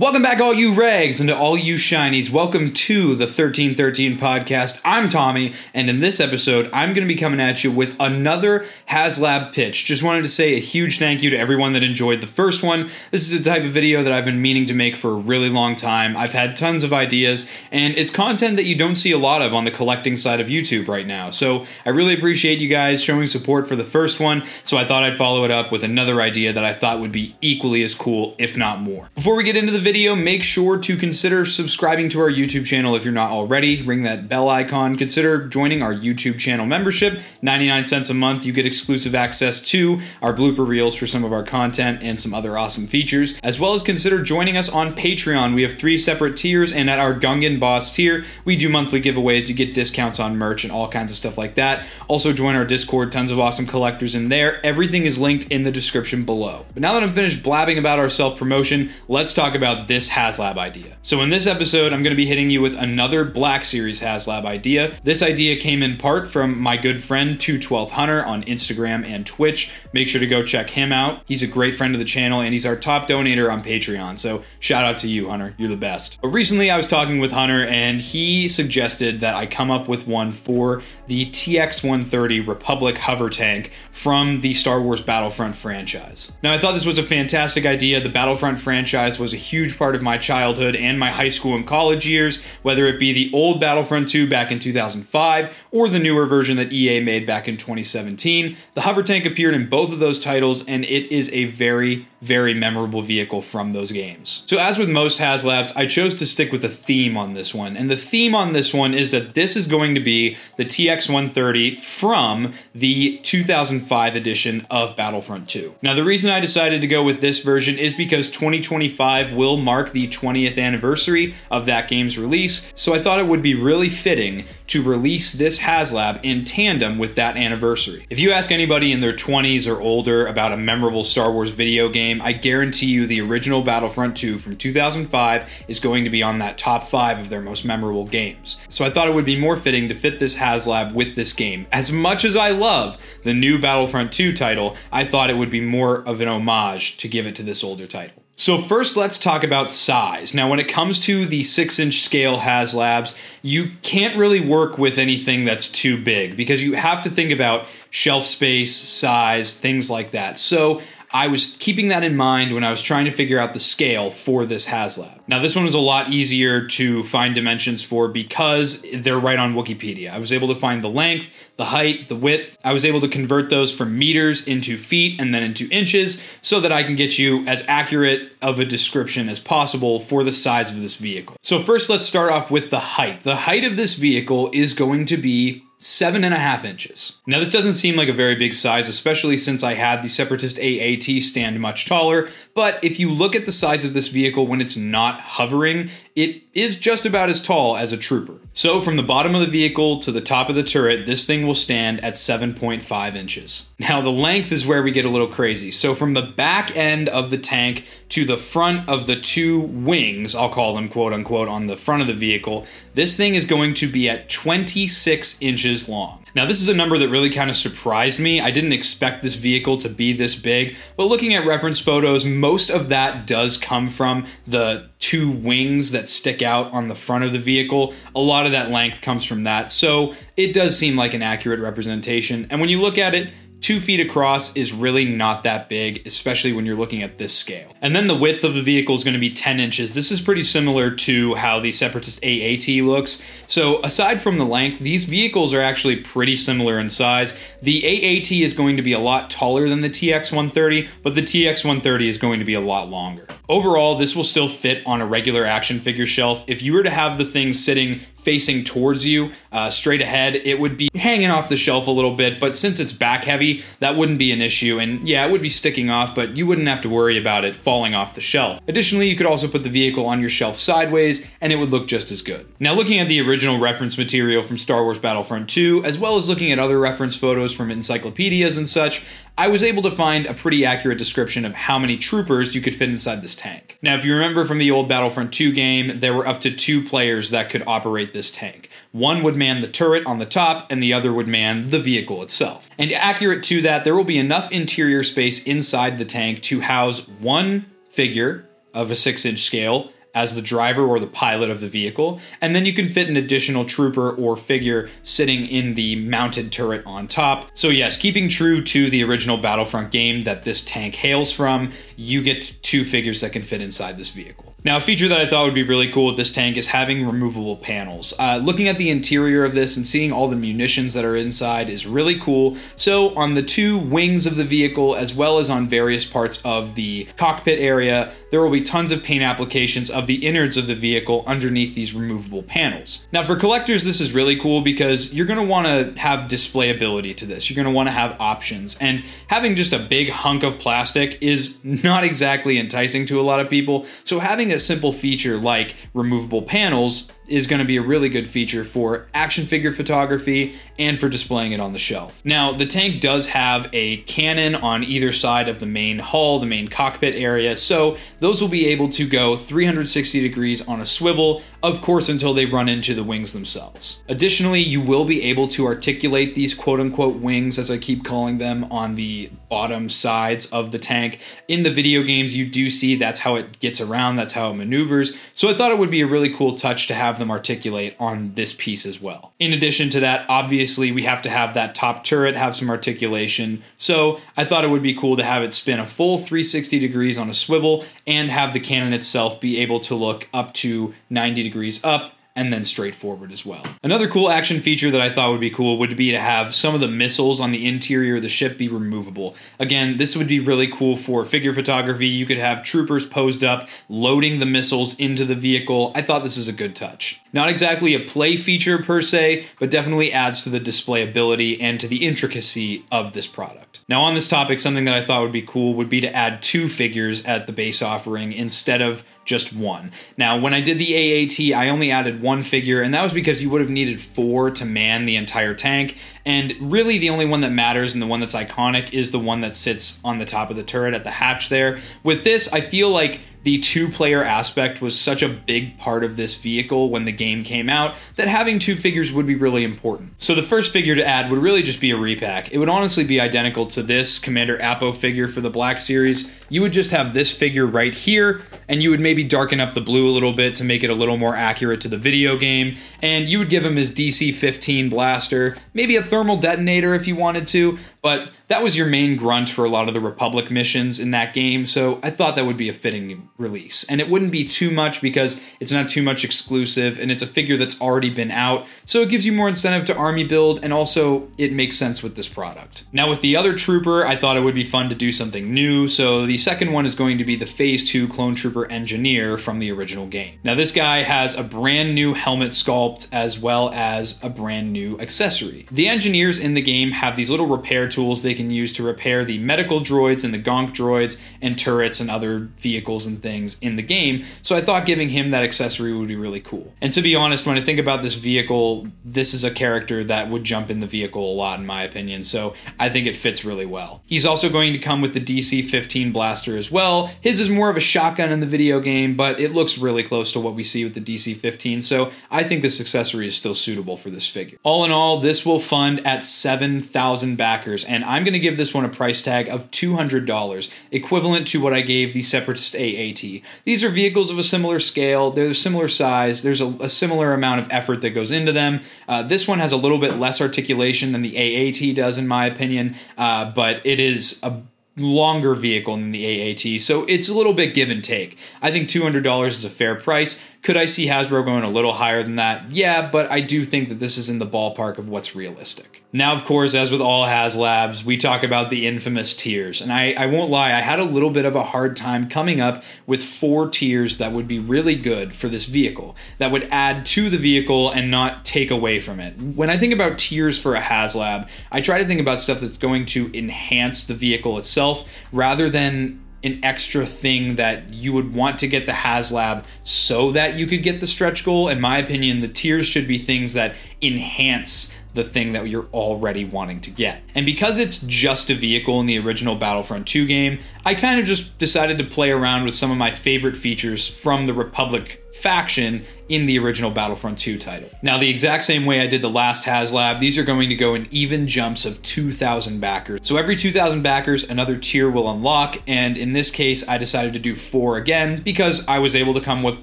Welcome back, all you regs, and to all you shinies. Welcome to the 1313 podcast. I'm Tommy, and in this episode, I'm going to be coming at you with another HasLab pitch. Just wanted to say a huge thank you to everyone that enjoyed the first one. This is the type of video that I've been meaning to make for a really long time. I've had tons of ideas, and it's content that you don't see a lot of on the collecting side of YouTube right now. So I really appreciate you guys showing support for the first one, so I thought I'd follow it up with another idea that I thought would be equally as cool, if not more. Before we get into the video, video, make sure to consider subscribing to our YouTube channel if you're not already. Ring that bell icon. Consider joining our YouTube channel membership. 99 cents a month. You get exclusive access to our blooper reels for some of our content and some other awesome features, as well as consider joining us on Patreon. We have three separate tiers, and at our Gungan Boss tier, we do monthly giveaways. You get discounts on merch and all kinds of stuff like that. Also, join our Discord. Tons of awesome collectors in there. Everything is linked in the description below. But now that I'm finished blabbing about our self promotion, let's talk about this HasLab idea. So, in this episode, I'm going to be hitting you with another Black Series HasLab idea. This idea came in part from my good friend 212 Hunter on Instagram and Twitch. Make sure to go check him out. He's a great friend of the channel and he's our top donator on Patreon. So, shout out to you, Hunter. You're the best. But recently, I was talking with Hunter and he suggested that I come up with one for the TX 130 Republic hover tank from the Star Wars Battlefront franchise. Now, I thought this was a fantastic idea. The Battlefront franchise was a huge part of my childhood and my high school and college years, whether it be the old Battlefront 2 back in 2005 or the newer version that EA made back in 2017. The hover tank appeared in both of those titles, and it is a very, very memorable vehicle from those games. So, as with most HasLabs, I chose to stick with a theme on this one, and the theme on this one is that this is going to be the TX 130 from the 2005 edition of Battlefront 2. Now, the reason I decided to go with this version is because 2025 will mark the 20th anniversary of that game's release, so I thought it would be really fitting to release this HasLab in tandem with that anniversary. If you ask anybody in their 20s or older about a memorable Star Wars video game, I guarantee you the original Battlefront 2 from 2005 is going to be on that top 5 of their most memorable games. So I thought it would be more fitting to fit this HasLab with this game. As much as I love the new Battlefront 2 title, I thought it would be more of an homage to give it to this older title. So, first, let's talk about size. Now, when it comes to the six inch scale HasLabs, you can't really work with anything that's too big because you have to think about shelf space, size, things like that. So, I was keeping that in mind when I was trying to figure out the scale for this HasLab. Now, this one was a lot easier to find dimensions for because they're right on Wikipedia. I was able to find the length, the height, the width. I was able to convert those from meters into feet and then into inches so that I can get you as accurate of a description as possible for the size of this vehicle. So, first, let's start off with the height. The height of this vehicle is going to be seven and a half inches. Now, this doesn't seem like a very big size, especially since I had the Separatist AAT stand much taller, but if you look at the size of this vehicle when it's not hovering, it is just about as tall as a trooper. So, from the bottom of the vehicle to the top of the turret, this thing will stand at 7.5 inches. Now, the length is where we get a little crazy. So, from the back end of the tank to the front of the two wings, I'll call them quote unquote, on the front of the vehicle, this thing is going to be at 26 inches long. Now, this is a number that really kind of surprised me. I didn't expect this vehicle to be this big, but looking at reference photos, most of that does come from the two wings that stick out on the front of the vehicle. A lot of that length comes from that, so it does seem like an accurate representation. And when you look at it, two feet across is really not that big, especially when you're looking at this scale. And then the width of the vehicle is going to be 10 inches. This is pretty similar to how the Separatist AAT looks. So, aside from the length, these vehicles are actually pretty similar in size. The AAT is going to be a lot taller than the TX 130, but the TX 130 is going to be a lot longer. Overall, this will still fit on a regular action figure shelf. If you were to have the thing sitting facing towards you, uh, straight ahead, it would be hanging off the shelf a little bit. But since it's back heavy, that wouldn't be an issue. And yeah, it would be sticking off, but you wouldn't have to worry about it falling off the shelf. Additionally, you could also put the vehicle on your shelf sideways, and it would look just as good. Now, looking at the original reference material from Star Wars Battlefront 2, as well as looking at other reference photos from encyclopedias and such, I was able to find a pretty accurate description of how many troopers you could fit inside this tank. Now, if you remember from the old Battlefront 2 game, there were up to two players that could operate this tank. One would man the turret on the top, and the other would man the vehicle itself. And accurate to that, there will be enough interior space inside the tank to house one figure of a six inch scale as the driver or the pilot of the vehicle, and then you can fit an additional trooper or figure sitting in the mounted turret on top. So, yes, keeping true to the original Battlefront game that this tank hails from, you get two figures that can fit inside this vehicle. Now, a feature that I thought would be really cool with this tank is having removable panels. Uh, looking at the interior of this and seeing all the munitions that are inside is really cool. So, on the two wings of the vehicle, as well as on various parts of the cockpit area, there will be tons of paint applications of the innards of the vehicle underneath these removable panels. Now, for collectors, this is really cool because you're going to want to have displayability to this. You're going to want to have options. And having just a big hunk of plastic is not exactly enticing to a lot of people. So, having a simple feature like removable panels is going to be a really good feature for action figure photography and for displaying it on the shelf. Now, the tank does have a cannon on either side of the main hull, the main cockpit area, so those will be able to go 360 degrees on a swivel, of course, until they run into the wings themselves. Additionally, you will be able to articulate these quote unquote wings, as I keep calling them, on the bottom sides of the tank. In the video games, you do see that's how it gets around, that's how it maneuvers. So I thought it would be a really cool touch to have them articulate on this piece as well. In addition to that, obviously, we have to have that top turret have some articulation. So I thought it would be cool to have it spin a full 360 degrees on a swivel and have the cannon itself be able to look up to 90 degrees up and then straightforward as well. Another cool action feature that I thought would be cool would be to have some of the missiles on the interior of the ship be removable. Again, this would be really cool for figure photography. You could have troopers posed up, loading the missiles into the vehicle. I thought this is a good touch. Not exactly a play feature per se, but definitely adds to the displayability and to the intricacy of this product. Now, on this topic, something that I thought would be cool would be to add two figures at the base offering instead of just one. Now, when I did the AAT, I only added one figure, and that was because you would have needed four to man the entire tank. And really, the only one that matters and the one that's iconic is the one that sits on the top of the turret at the hatch there. With this, I feel like the two player aspect was such a big part of this vehicle when the game came out that having two figures would be really important. So the first figure to add would really just be a repack. It would honestly be identical to this Commander Appo figure for the Black Series. You would just have this figure right here, and you would maybe darken up the blue a little bit to make it a little more accurate to the video game, and you would give him his DC 15 blaster, maybe a thermal detonator if you wanted to, but that was your main grunt for a lot of the Republic missions in that game, so I thought that would be a fitting release. And it wouldn't be too much because it's not too much exclusive and it's a figure that's already been out, so it gives you more incentive to army build and also it makes sense with this product. Now, with the other trooper, I thought it would be fun to do something new, so the second one is going to be the Phase 2 Clone Trooper Engineer from the original game. Now, this guy has a brand new helmet sculpt as well as a brand new accessory. The engineers in the game have these little repair tools they can use to repair the medical droids and the gonk droids and turrets and other vehicles and things in the game. So I thought giving him that accessory would be really cool. And to be honest, when I think about this vehicle, this is a character that would jump in the vehicle a lot, in my opinion. So I think it fits really well. He's also going to come with the DC 15 blaster as well. His is more of a shotgun in the video game, but it looks really close to what we see with the DC 15. So I think this accessory is still suitable for this figure. All in all, this will fund at 7,000 backers and I'm going to give this one a price tag of $200, equivalent to what I gave the Separatist AAT. These are vehicles of a similar scale, they're a similar size, there's a, a similar amount of effort that goes into them. Uh, this one has a little bit less articulation than the AAT does, in my opinion, uh, but it is a longer vehicle than the AAT, so it's a little bit give and take. I think $200 is a fair price. Could I see Hasbro going a little higher than that? Yeah, but I do think that this is in the ballpark of what's realistic. Now, of course, as with all HasLabs, we talk about the infamous tiers. And I, I won't lie, I had a little bit of a hard time coming up with four tiers that would be really good for this vehicle, that would add to the vehicle and not take away from it. When I think about tiers for a HasLab, I try to think about stuff that's going to enhance the vehicle itself rather than an extra thing that you would want to get the HasLab so that you could get the stretch goal. In my opinion, the tiers should be things that enhance the thing that you're already wanting to get. And because it's just a vehicle in the original Battlefront 2 game, I kind of just decided to play around with some of my favorite features from the Republic faction in the original Battlefront 2 title. Now, the exact same way I did the last HasLab, these are going to go in even jumps of 2,000 backers. So every 2,000 backers, another tier will unlock, and in this case, I decided to do four again because I was able to come up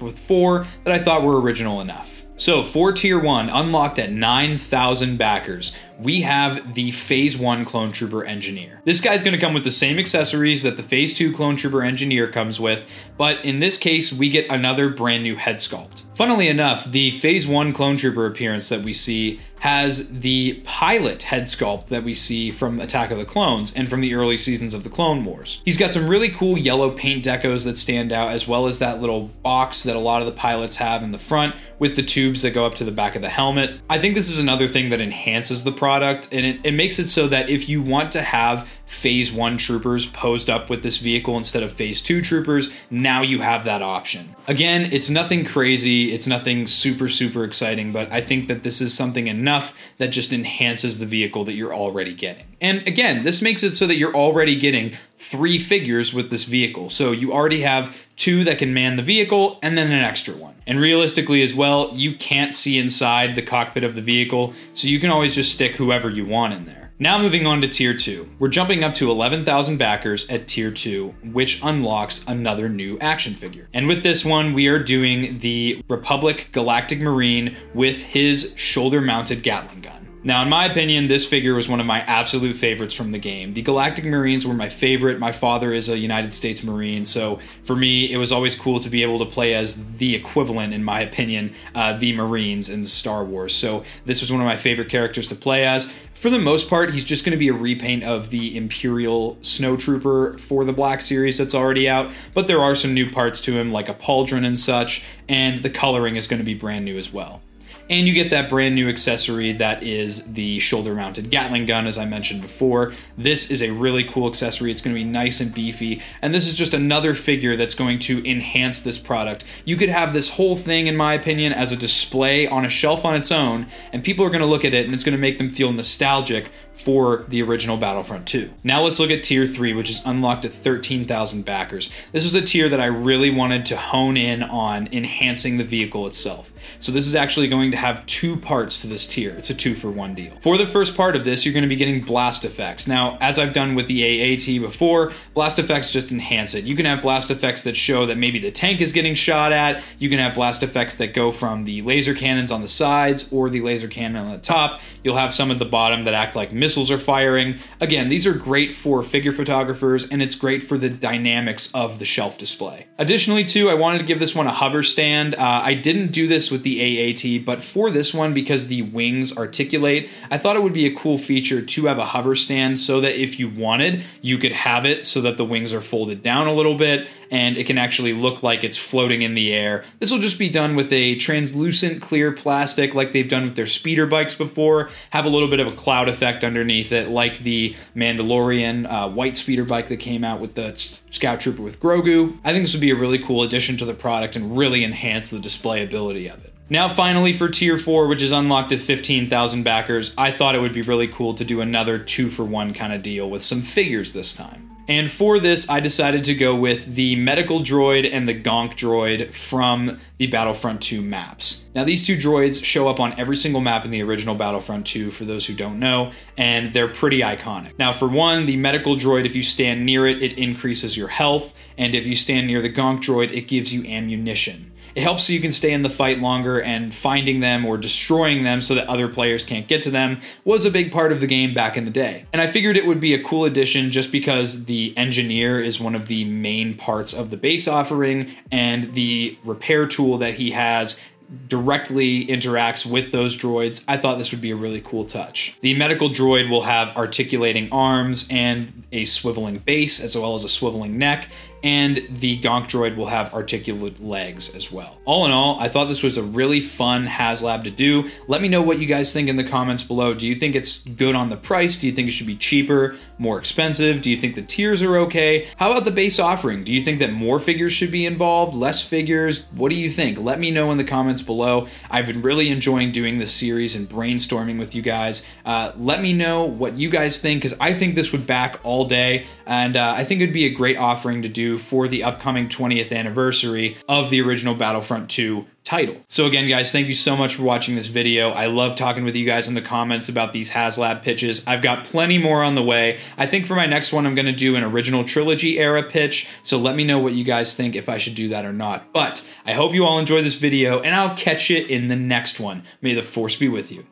with four that I thought were original enough. So, for Tier 1, unlocked at 9,000 backers, we have the Phase 1 Clone Trooper Engineer. This guy's going to come with the same accessories that the Phase 2 Clone Trooper Engineer comes with, but in this case, we get another brand new head sculpt. Funnily enough, the Phase 1 Clone Trooper appearance that we see has the pilot head sculpt that we see from Attack of the Clones and from the early seasons of the Clone Wars. He's got some really cool yellow paint decos that stand out, as well as that little box that a lot of the pilots have in the front with the tubes that go up to the back of the helmet. I think this is another thing that enhances the product and it, it makes it so that if you want to have phase one troopers posed up with this vehicle instead of phase two troopers, now you have that option. Again, it's nothing crazy, it's nothing super, super exciting, but I think that this is something enough that just enhances the vehicle that you're already getting. And again, this makes it so that you're already getting three figures with this vehicle. So you already have two that can man the vehicle and then an extra one. And realistically, as well, you can't see inside the cockpit of the vehicle, so you can always just stick whoever you want in there. Now moving on to tier 2. We're jumping up to 11,000 backers at tier 2, which unlocks another new action figure. And with this one, we are doing the Republic Galactic Marine with his shoulder mounted Gatling gun. Now, in my opinion, this figure was one of my absolute favorites from the game. The Galactic Marines were my favorite. My father is a United States Marine, so for me, it was always cool to be able to play as the equivalent, in my opinion, uh, the Marines in Star Wars. So this was one of my favorite characters to play as. For the most part, he's just going to be a repaint of the Imperial Snowtrooper for the Black Series that's already out, but there are some new parts to him, like a pauldron and such, and the coloring is going to be brand new as well. And you get that brand new accessory that is the shoulder mounted Gatling gun, as I mentioned before. This is a really cool accessory. It's going to be nice and beefy. And this is just another figure that's going to enhance this product. You could have this whole thing, in my opinion, as a display on a shelf on its own, and people are going to look at it and it's going to make them feel nostalgic for the original Battlefront 2. Now let's look at Tier 3, which is unlocked at 13,000 backers. This was a tier that I really wanted to hone in on enhancing the vehicle itself. So this is actually going to have two parts to this tier. It's a two for one deal. For the first part of this, you're going to be getting blast effects. Now, as I've done with the AAT before, blast effects just enhance it. You can have blast effects that show that maybe the tank is getting shot at. You can have blast effects that go from the laser cannons on the sides or the laser cannon on the top. You'll have some at the bottom that act like missiles are firing. Again, these are great for figure photographers and it's great for the dynamics of the shelf display. Additionally, too, I wanted to give this one a hover stand. Uh, I didn't do this with the AAT, but for this one, because the wings articulate, I thought it would be a cool feature to have a hover stand so that if you wanted, you could have it so that the wings are folded down a little bit and it can actually look like it's floating in the air. This will just be done with a translucent clear plastic like they've done with their speeder bikes before, have a little bit of a cloud effect underneath it, like the Mandalorian uh, white speeder bike that came out with the Scout Trooper with Grogu. I think this would be a really cool addition to the product and really enhance the display ability of it. Now, finally, for Tier 4, which is unlocked at 15,000 backers, I thought it would be really cool to do another two for one kind of deal with some figures this time. And for this, I decided to go with the medical droid and the Gonk droid from the Battlefront 2 maps. Now, these two droids show up on every single map in the original Battlefront 2, for those who don't know, and they're pretty iconic. Now, for one, the medical droid, if you stand near it, it increases your health, and if you stand near the Gonk droid, it gives you ammunition. It helps so you can stay in the fight longer, and finding them or destroying them so that other players can't get to them was a big part of the game back in the day. And I figured it would be a cool addition just because the engineer is one of the main parts of the base offering, and the repair tool that he has directly interacts with those droids, I thought this would be a really cool touch. The medical droid will have articulating arms and a swiveling base, as well as a swiveling neck, and the Gonk droid will have articulate legs as well. All in all, I thought this was a really fun HasLab to do. Let me know what you guys think in the comments below. Do you think it's good on the price? Do you think it should be cheaper, more expensive? Do you think the tiers are okay? How about the base offering? Do you think that more figures should be involved, less figures? What do you think? Let me know in the comments below. I've been really enjoying doing this series and brainstorming with you guys. Uh, let me know what you guys think because I think this would back all day, and uh, I think it'd be a great offering to do for the upcoming 20th anniversary of the original Battlefront 2 title. So again, guys, thank you so much for watching this video. I love talking with you guys in the comments about these HasLab pitches. I've got plenty more on the way. I think for my next one, I'm going to do an original trilogy era pitch. So let me know what you guys think if I should do that or not. But I hope you all enjoy this video, and I'll catch you in the next one. May the force be with you.